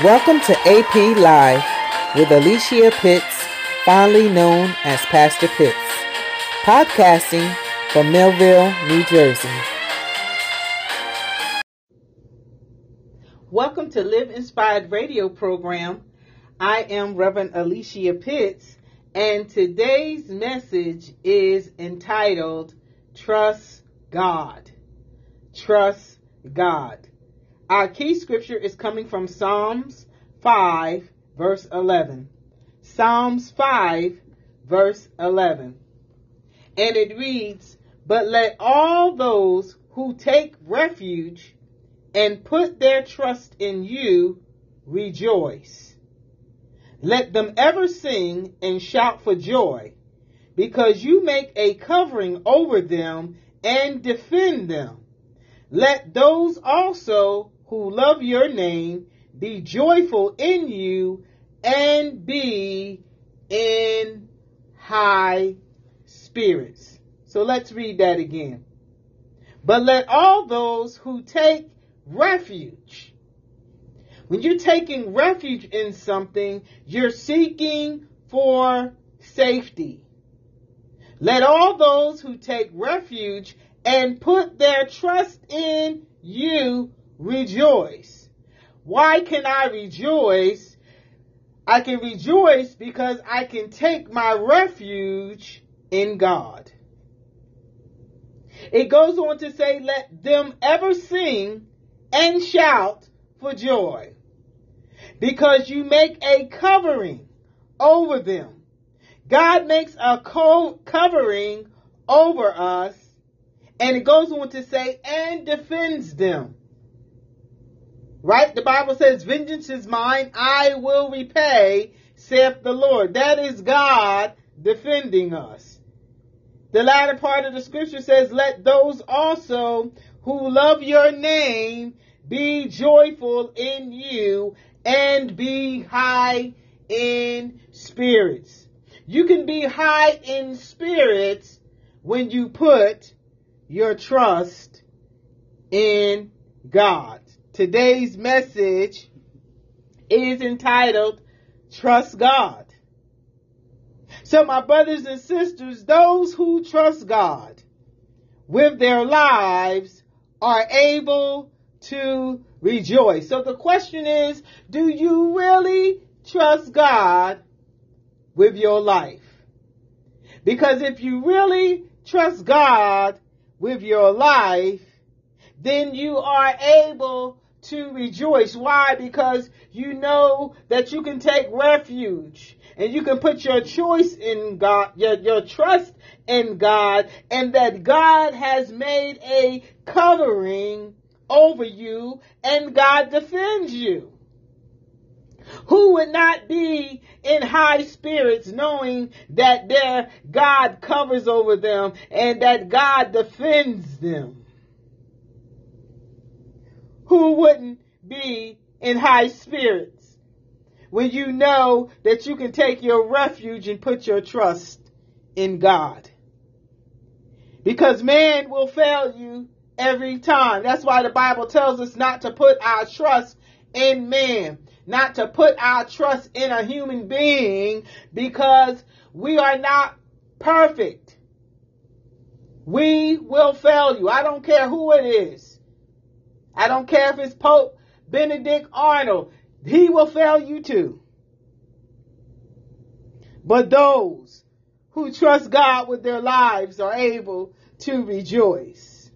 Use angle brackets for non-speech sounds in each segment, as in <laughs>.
Welcome to AP Live with Alicia Pitts, fondly known as Pastor Pitts, podcasting from Millville, New Jersey. Welcome to Live Inspired Radio program. I am Reverend Alicia Pitts, and today's message is entitled Trust God. Trust God. Our key scripture is coming from Psalms 5, verse 11. Psalms 5, verse 11. And it reads, But let all those who take refuge and put their trust in you rejoice. Let them ever sing and shout for joy, because you make a covering over them and defend them. Let those also who love your name be joyful in you and be in high spirits. So let's read that again. But let all those who take refuge, when you're taking refuge in something, you're seeking for safety. Let all those who take refuge and put their trust in you rejoice. Why can I rejoice? I can rejoice because I can take my refuge in God. It goes on to say, let them ever sing and shout for joy because you make a covering over them. God makes a co- covering over us and it goes on to say, and defends them. Right? The Bible says, vengeance is mine, I will repay, saith the Lord. That is God defending us. The latter part of the scripture says, let those also who love your name be joyful in you and be high in spirits. You can be high in spirits when you put your trust in God. Today's message is entitled Trust God. So my brothers and sisters, those who trust God with their lives are able to rejoice. So the question is, do you really trust God with your life? Because if you really trust God with your life, then you are able to rejoice. Why? Because you know that you can take refuge and you can put your choice in God, your, your trust in God, and that God has made a covering over you and God defends you. Who would not be in high spirits knowing that their God covers over them and that God defends them? Who wouldn't be in high spirits when you know that you can take your refuge and put your trust in God? Because man will fail you every time. That's why the Bible tells us not to put our trust in man, not to put our trust in a human being because we are not perfect. We will fail you. I don't care who it is. I don't care if it's Pope Benedict Arnold. He will fail you too. But those who trust God with their lives are able to rejoice.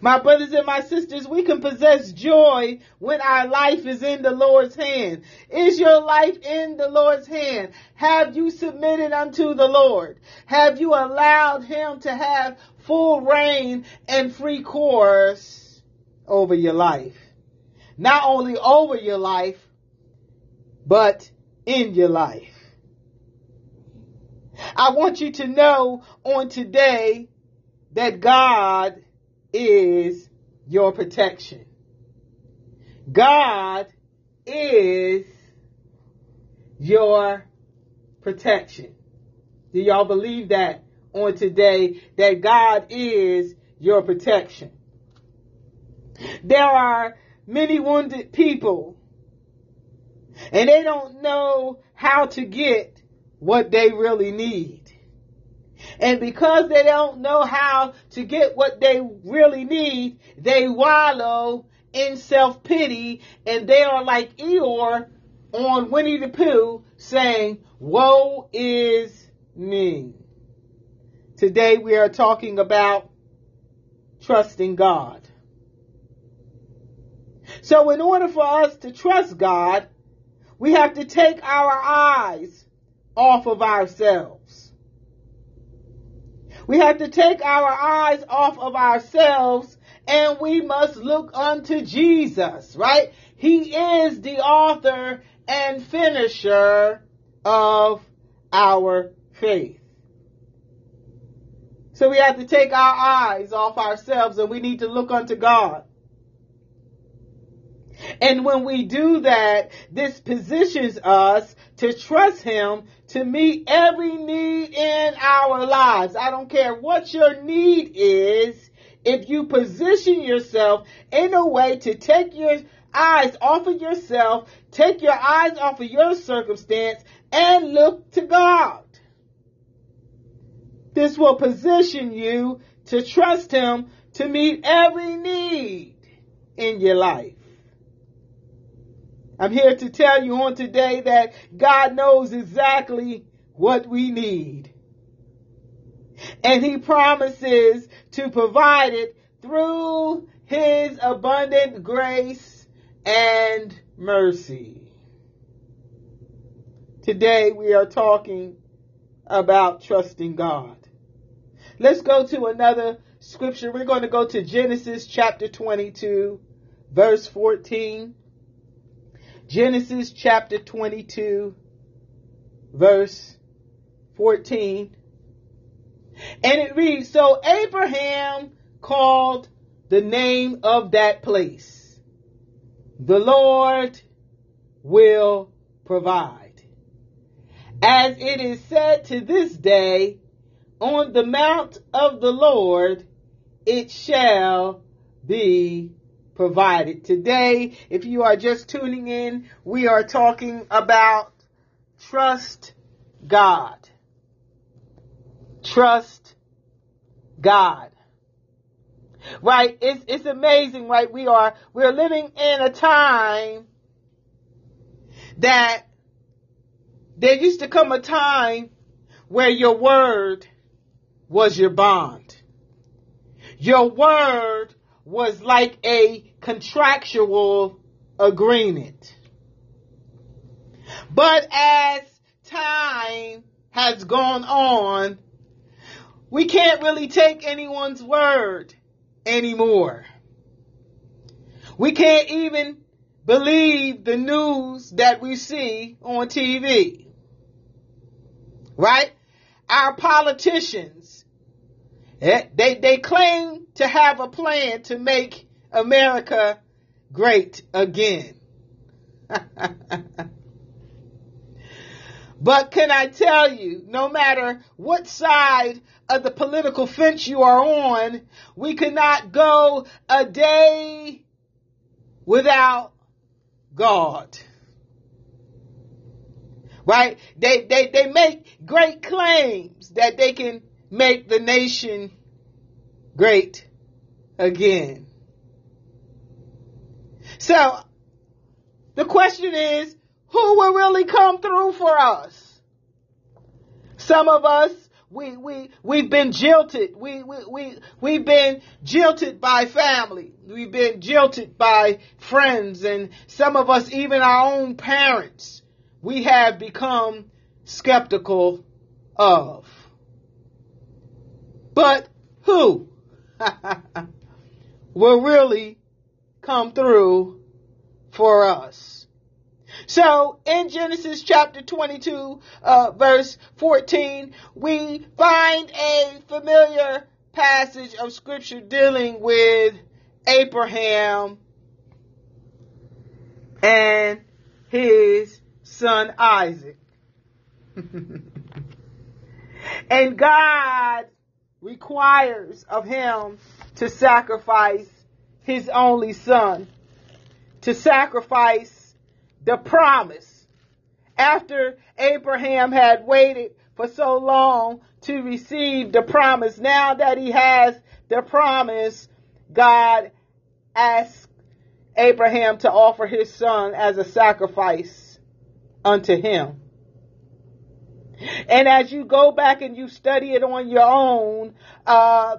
My brothers and my sisters, we can possess joy when our life is in the Lord's hand. Is your life in the Lord's hand? Have you submitted unto the Lord? Have you allowed Him to have full reign and free course over your life. Not only over your life, but in your life. I want you to know on today that God is your protection. God is your protection. Do y'all believe that on today that God is your protection? There are many wounded people And they don't know how to get what they really need. And because they don't know how to get what they really need, they wallow in self pity and they are like Eeyore on Winnie the Pooh saying, Woe is me. Today we are talking about trusting God. So in order for us to trust God, we have to take our eyes off of ourselves. We have to take our eyes off of ourselves and we must look unto Jesus, right? He is the author and finisher of our faith. So we have to take our eyes off ourselves and we need to look unto God. And when we do that, this positions us to trust Him to meet every need in our lives. I don't care what your need is. If you position yourself in a way to take your eyes off of yourself, take your eyes off of your circumstance, and look to God. This will position you to trust Him to meet every need in your life. I'm here to tell you on today that God knows exactly what we need. And He promises to provide it through His abundant grace and mercy. Today we are talking about trusting God. Let's go to another scripture. We're going to go to Genesis chapter 22, verse 14. Genesis chapter 22, verse 14. And it reads, So Abraham called the name of that place, The Lord will provide. As it is said to this day, on the mount of the Lord it shall be provided. Today, if you are just tuning in, we are talking about trust God. Trust God. Right? It's, it's amazing, right? We are, we're living in a time that there used to come a time where your word was your bond. Your word was like a contractual agreement. But as time has gone on, we can't really take anyone's word anymore. We can't even believe the news that we see on TV. Right? Our politicians, Eh, they, they claim to have a plan to make America great again. <laughs> but can I tell you, no matter what side of the political fence you are on, we cannot go a day without God. Right? They, they, they make great claims that they can make the nation great again. So, the question is, who will really come through for us? Some of us, we, we, we've been jilted. We, we, we, we've been jilted by family. We've been jilted by friends and some of us, even our own parents, we have become skeptical of. But who <laughs> will really come through for us. So in Genesis chapter 22, uh, verse 14, we find a familiar passage of scripture dealing with Abraham and his son Isaac. <laughs> and God requires of him to sacrifice his only son, to sacrifice the promise. After Abraham had waited for so long to receive the promise, now that he has the promise, God asks Abraham to offer his son as a sacrifice unto him. And as you go back and you study it on your own, uh,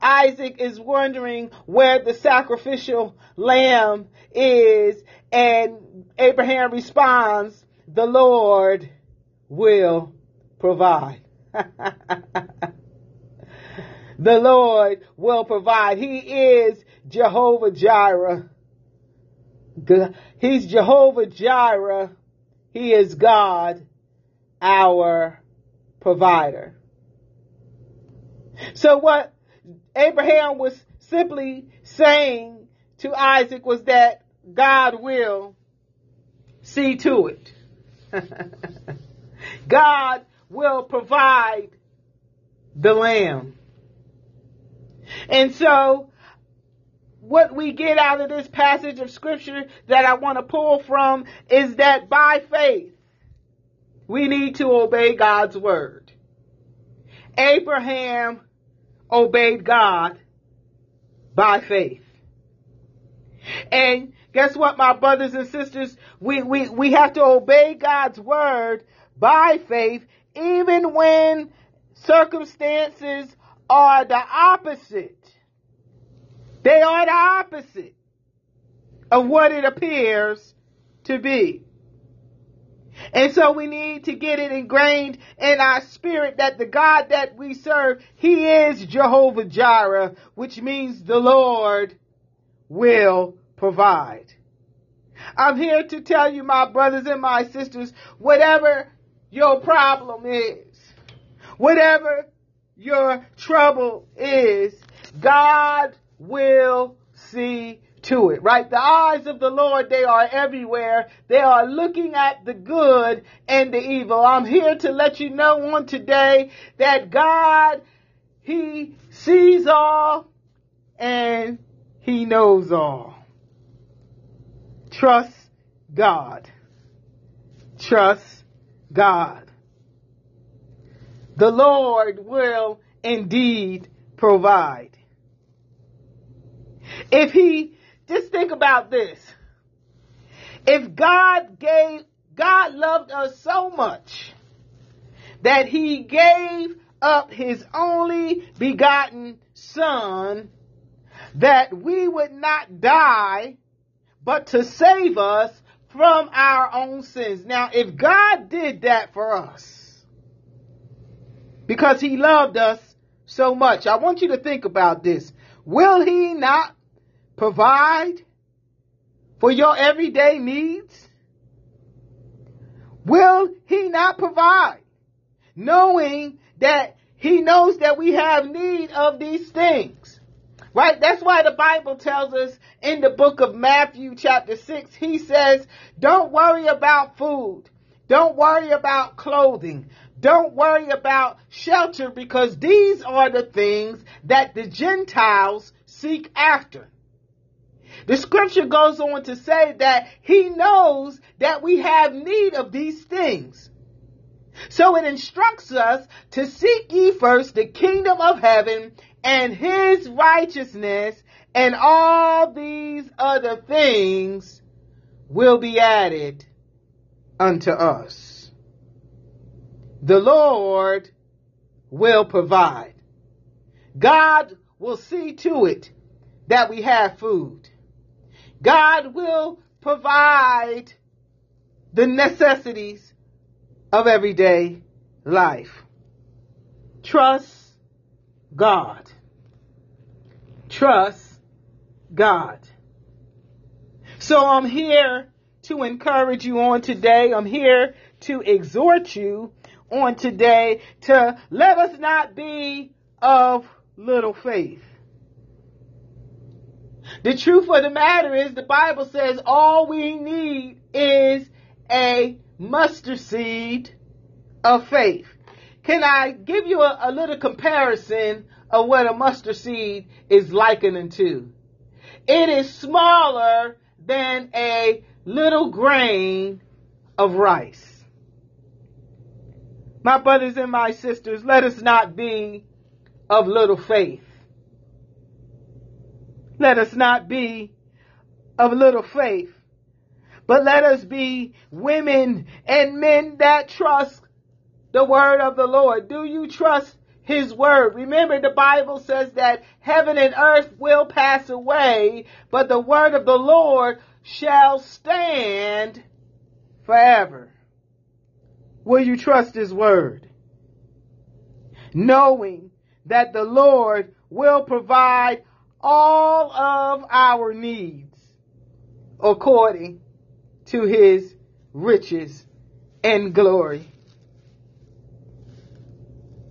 Isaac is wondering where the sacrificial lamb is, and Abraham responds, the Lord will provide. <laughs> the Lord will provide. He is Jehovah Jireh. He's Jehovah Jireh. He is God, our provider. So what Abraham was simply saying to Isaac was that God will see to it. <laughs> God will provide the lamb. And so, what we get out of this passage of scripture that I want to pull from is that by faith, we need to obey God's word. Abraham obeyed God by faith. And guess what, my brothers and sisters? We, we, we have to obey God's word by faith even when circumstances are the opposite. They are the opposite of what it appears to be. And so we need to get it ingrained in our spirit that the God that we serve, He is Jehovah Jireh, which means the Lord will provide. I'm here to tell you, my brothers and my sisters, whatever your problem is, whatever your trouble is, God will see to it, right? The eyes of the Lord, they are everywhere. They are looking at the good and the evil. I'm here to let you know on today that God, He sees all and He knows all. Trust God. Trust God. The Lord will indeed provide. If He just think about this. If God gave, God loved us so much that he gave up his only begotten son that we would not die, but to save us from our own sins. Now, if God did that for us, because he loved us so much, I want you to think about this. Will he not provide for your everyday needs? Will he not provide? Knowing that he knows that we have need of these things. Right? That's why the Bible tells us in the book of Matthew chapter 6, he says, don't worry about food. Don't worry about clothing. Don't worry about shelter because these are the things that the Gentiles seek after. The scripture goes on to say that he knows that we have need of these things. So it instructs us to seek ye first the kingdom of heaven and his righteousness and all these other things will be added unto us. The Lord will provide. God will see to it that we have food. God will provide the necessities of everyday life. Trust God. Trust God. So I'm here to encourage you on today. I'm here to exhort you on today to let us not be of little faith. The truth of the matter is the Bible says all we need is a mustard seed of faith. Can I give you a, a little comparison of what a mustard seed is likened to? It is smaller than a little grain of rice. My brothers and my sisters, let us not be of little faith. Let us not be of little faith, but let us be women and men that trust the word of the Lord. Do you trust his word? Remember the Bible says that heaven and earth will pass away, but the word of the Lord shall stand forever. Will you trust his word? Knowing that the Lord will provide all of our needs according to his riches and glory.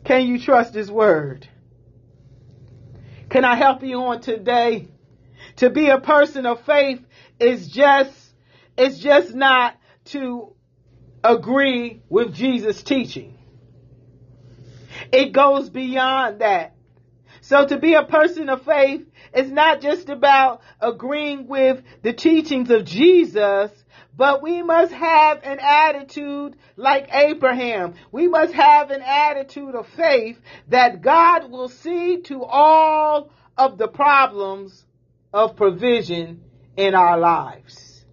Can you trust his word? Can I help you on today? To be a person of faith is just, it's just not to agree with Jesus' teaching. It goes beyond that. So to be a person of faith is not just about agreeing with the teachings of Jesus, but we must have an attitude like Abraham. We must have an attitude of faith that God will see to all of the problems of provision in our lives.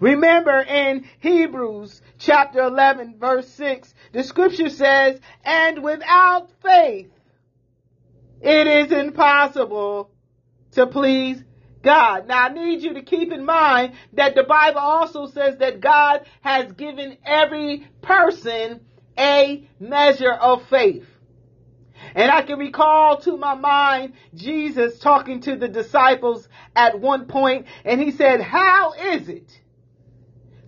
Remember in Hebrews chapter 11 verse 6, the scripture says, and without faith, it is impossible to please God. Now I need you to keep in mind that the Bible also says that God has given every person a measure of faith. And I can recall to my mind Jesus talking to the disciples at one point and he said, how is it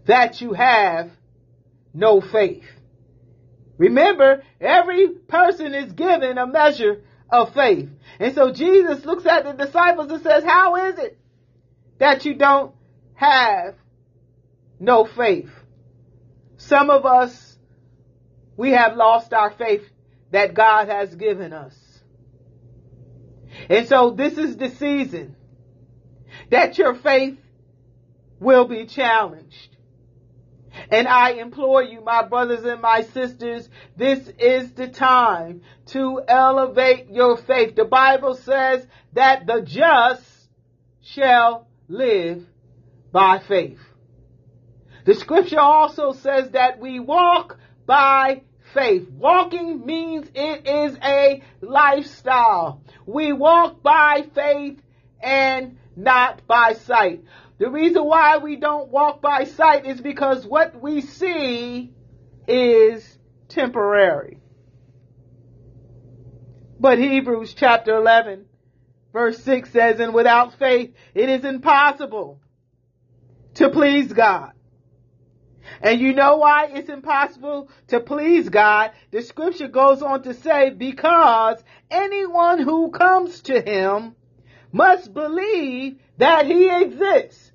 that you have no faith? Remember, every person is given a measure of faith. And so Jesus looks at the disciples and says, how is it that you don't have no faith? Some of us, we have lost our faith that God has given us. And so this is the season that your faith will be challenged. And I implore you, my brothers and my sisters, this is the time to elevate your faith. The Bible says that the just shall live by faith. The scripture also says that we walk by faith. Walking means it is a lifestyle. We walk by faith and not by sight. The reason why we don't walk by sight is because what we see is temporary. But Hebrews chapter 11 verse 6 says, and without faith it is impossible to please God. And you know why it's impossible to please God? The scripture goes on to say, because anyone who comes to him must believe that he exists.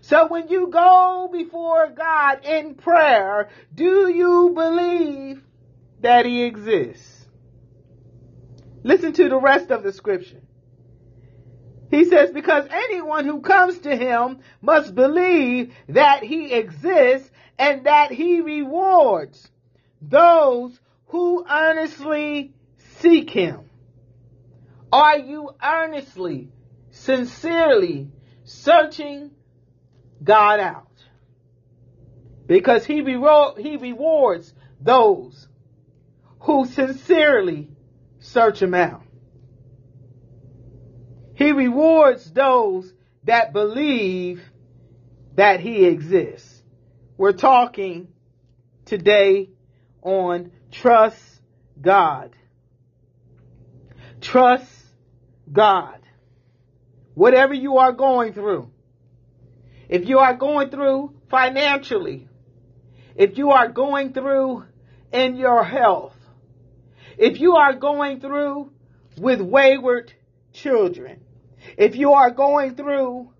So when you go before God in prayer, do you believe that he exists? Listen to the rest of the scripture. He says, because anyone who comes to him must believe that he exists and that he rewards those who earnestly seek him. Are you earnestly, sincerely searching God out? Because he, he rewards those who sincerely search him out. He rewards those that believe that he exists. We're talking today on trust God. Trust God. Whatever you are going through, if you are going through financially, if you are going through in your health, if you are going through with wayward children, if you are going through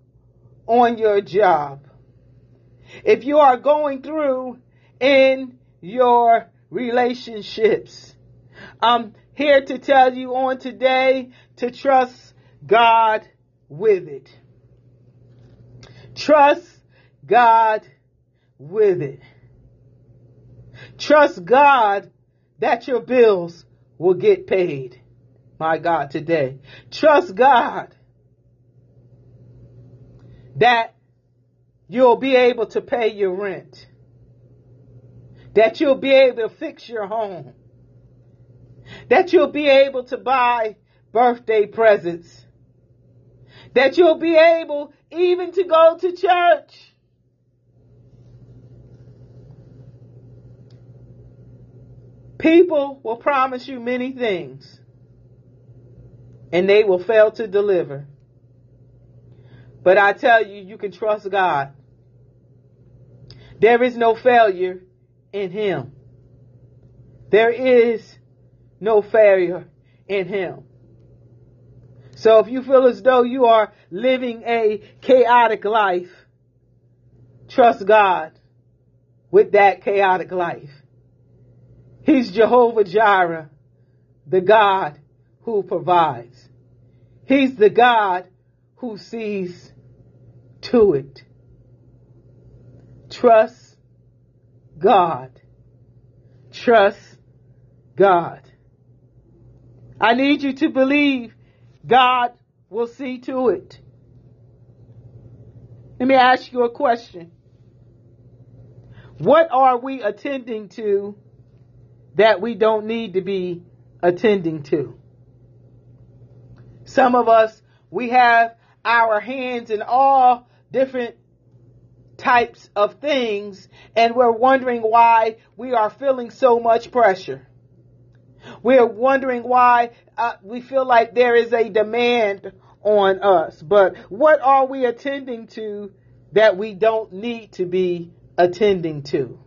on your job, if you are going through in your relationships, I'm here to tell you on today to trust God with it. Trust God with it. Trust God that your bills will get paid. My God, today. Trust God that you'll be able to pay your rent. That you'll be able to fix your home. That you'll be able to buy birthday presents. That you'll be able even to go to church. People will promise you many things and they will fail to deliver. But I tell you, you can trust God. There is no failure in Him. There is no failure in Him. So if you feel as though you are living a chaotic life, trust God with that chaotic life. He's Jehovah Jireh, the God who provides. He's the God who sees to it. Trust God. Trust God. I need you to believe God will see to it. Let me ask you a question. What are we attending to that we don't need to be attending to? Some of us, we have our hands in all different types of things and we're wondering why we are feeling so much pressure. We're wondering why uh, we feel like there is a demand on us. But what are we attending to that we don't need to be attending to?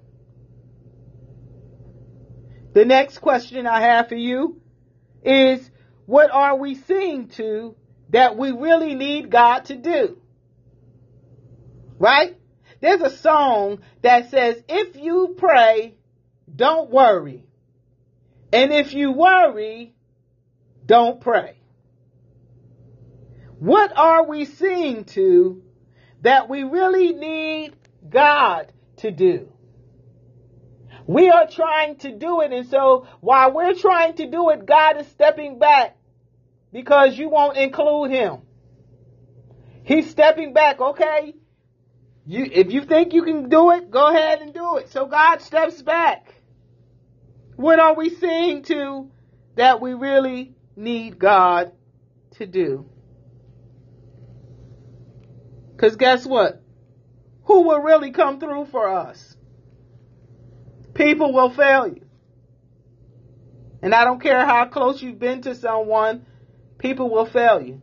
The next question I have for you is what are we seeing to that we really need God to do? Right? There's a song that says, if you pray, don't worry. And if you worry, don't pray. What are we seeing to that we really need God to do? We are trying to do it, and so while we're trying to do it, God is stepping back because you won't include Him. He's stepping back, okay? You, if you think you can do it, go ahead and do it. So God steps back. What are we seeing to that we really need God to do? Because guess what? Who will really come through for us? People will fail you. And I don't care how close you've been to someone, people will fail you.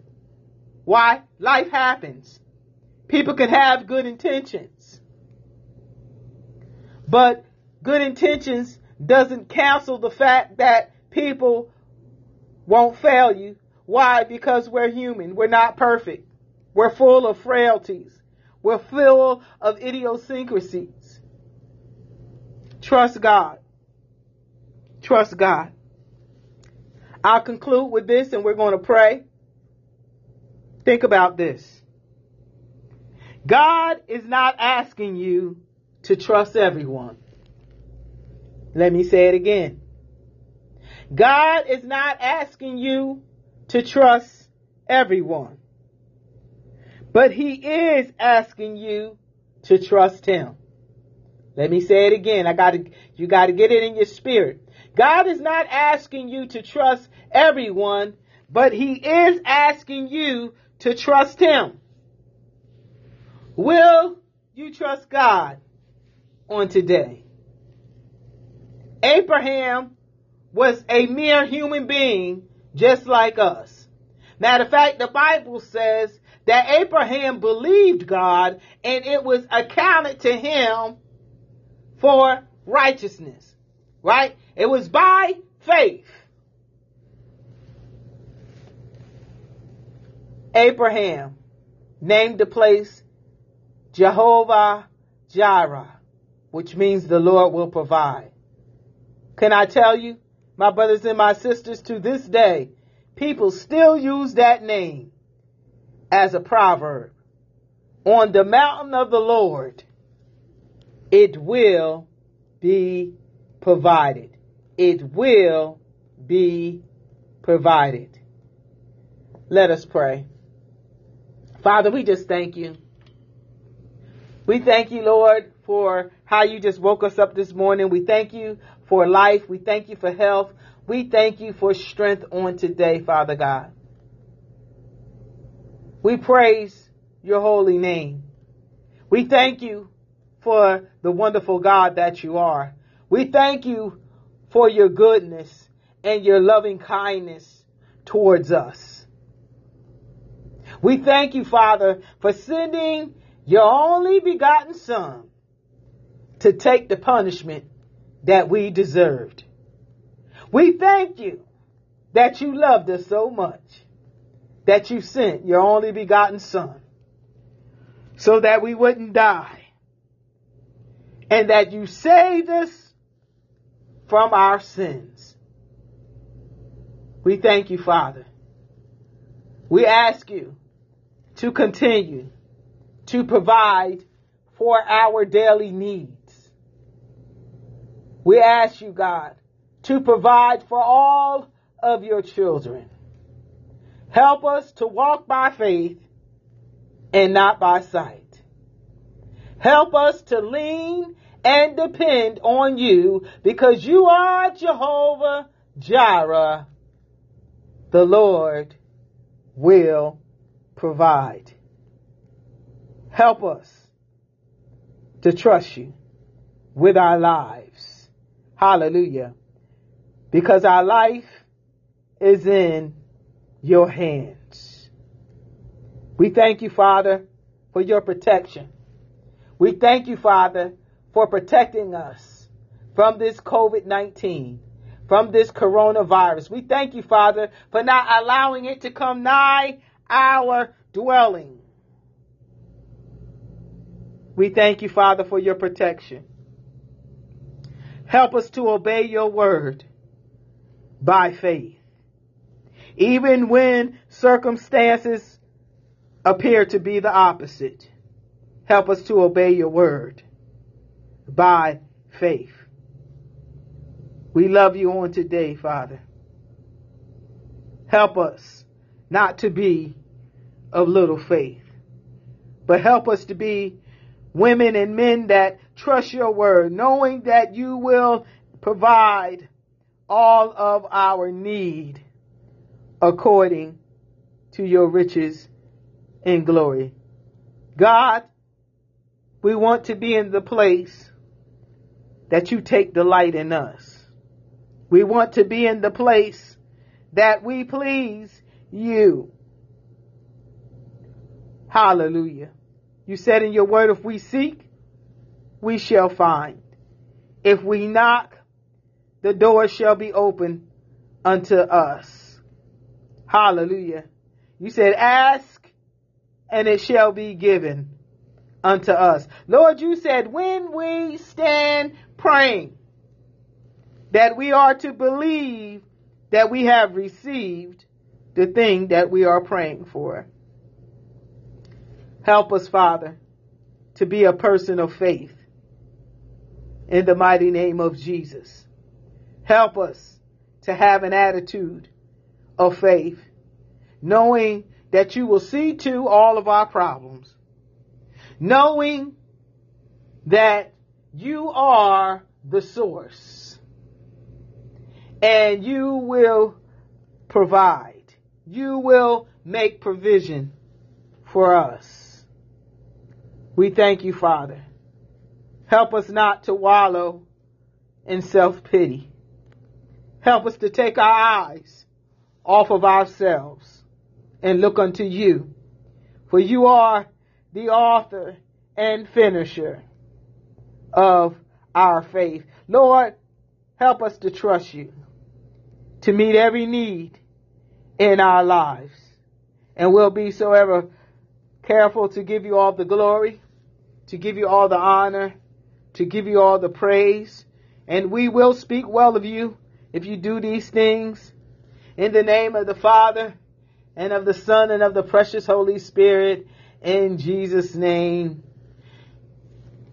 Why? Life happens. People can have good intentions. But good intentions doesn't cancel the fact that people won't fail you. Why? Because we're human. We're not perfect. We're full of frailties. We're full of idiosyncrasies. Trust God. Trust God. I'll conclude with this and we're going to pray. Think about this. God is not asking you to trust everyone. Let me say it again. God is not asking you to trust everyone. But he is asking you to trust him. Let me say it again. I got to you got to get it in your spirit. God is not asking you to trust everyone, but he is asking you to trust him. Will you trust God on today? Abraham was a mere human being just like us. Matter of fact, the Bible says that Abraham believed God and it was accounted to him for righteousness. Right? It was by faith. Abraham named the place Jehovah Jireh, which means the Lord will provide. Can I tell you, my brothers and my sisters, to this day, people still use that name as a proverb on the mountain of the Lord, it will be provided. It will be provided. Let us pray. Father, we just thank you. We thank you, Lord, for how you just woke us up this morning. We thank you for life. We thank you for health. We thank you for strength on today, Father God. We praise your holy name. We thank you for the wonderful God that you are. We thank you for your goodness and your loving kindness towards us. We thank you, Father, for sending your only begotten Son to take the punishment that we deserved. We thank you that you loved us so much that you sent your only begotten Son so that we wouldn't die and that you saved us from our sins. We thank you, Father. We ask you to continue to provide for our daily needs. We ask you, God, to provide for all of your children. Help us to walk by faith and not by sight. Help us to lean and depend on you because you are Jehovah Jireh. The Lord will provide. Help us to trust you with our lives. Hallelujah. Because our life is in your hands. We thank you, Father, for your protection. We thank you, Father, for protecting us from this COVID 19, from this coronavirus. We thank you, Father, for not allowing it to come nigh our dwelling. We thank you, Father, for your protection. Help us to obey your word by faith. Even when circumstances appear to be the opposite, help us to obey your word by faith. We love you on today, Father. Help us not to be of little faith, but help us to be women and men that trust your word, knowing that you will provide all of our need according to your riches and glory. God, we want to be in the place that you take delight in us. We want to be in the place that we please you. Hallelujah. You said in your word, if we seek, we shall find. If we knock, the door shall be open unto us. Hallelujah. You said, ask and it shall be given unto us. Lord, you said when we stand praying that we are to believe that we have received the thing that we are praying for. Help us, Father, to be a person of faith in the mighty name of Jesus. Help us to have an attitude of faith, knowing that you will see to all of our problems, knowing that you are the source and you will provide. You will make provision for us. We thank you, Father. Help us not to wallow in self pity. Help us to take our eyes off of ourselves and look unto you. For you are the author and finisher of our faith. Lord, help us to trust you, to meet every need in our lives. And we'll be so ever careful to give you all the glory, to give you all the honor, to give you all the praise. And we will speak well of you if you do these things. In the name of the Father, and of the Son, and of the precious Holy Spirit. In Jesus' name,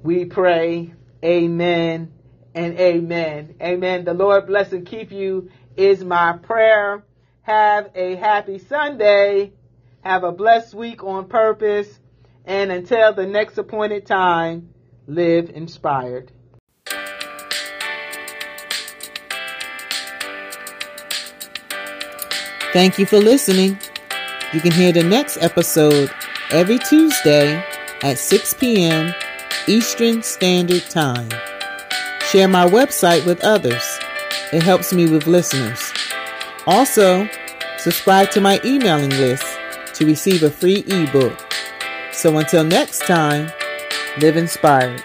we pray. Amen and amen. Amen. The Lord bless and keep you is my prayer. Have a happy Sunday. Have a blessed week on purpose. And until the next appointed time, live inspired. Thank you for listening. You can hear the next episode every Tuesday at 6 p.m. Eastern Standard Time. Share my website with others. It helps me with listeners. Also, subscribe to my emailing list to receive a free ebook. So until next time, live inspired.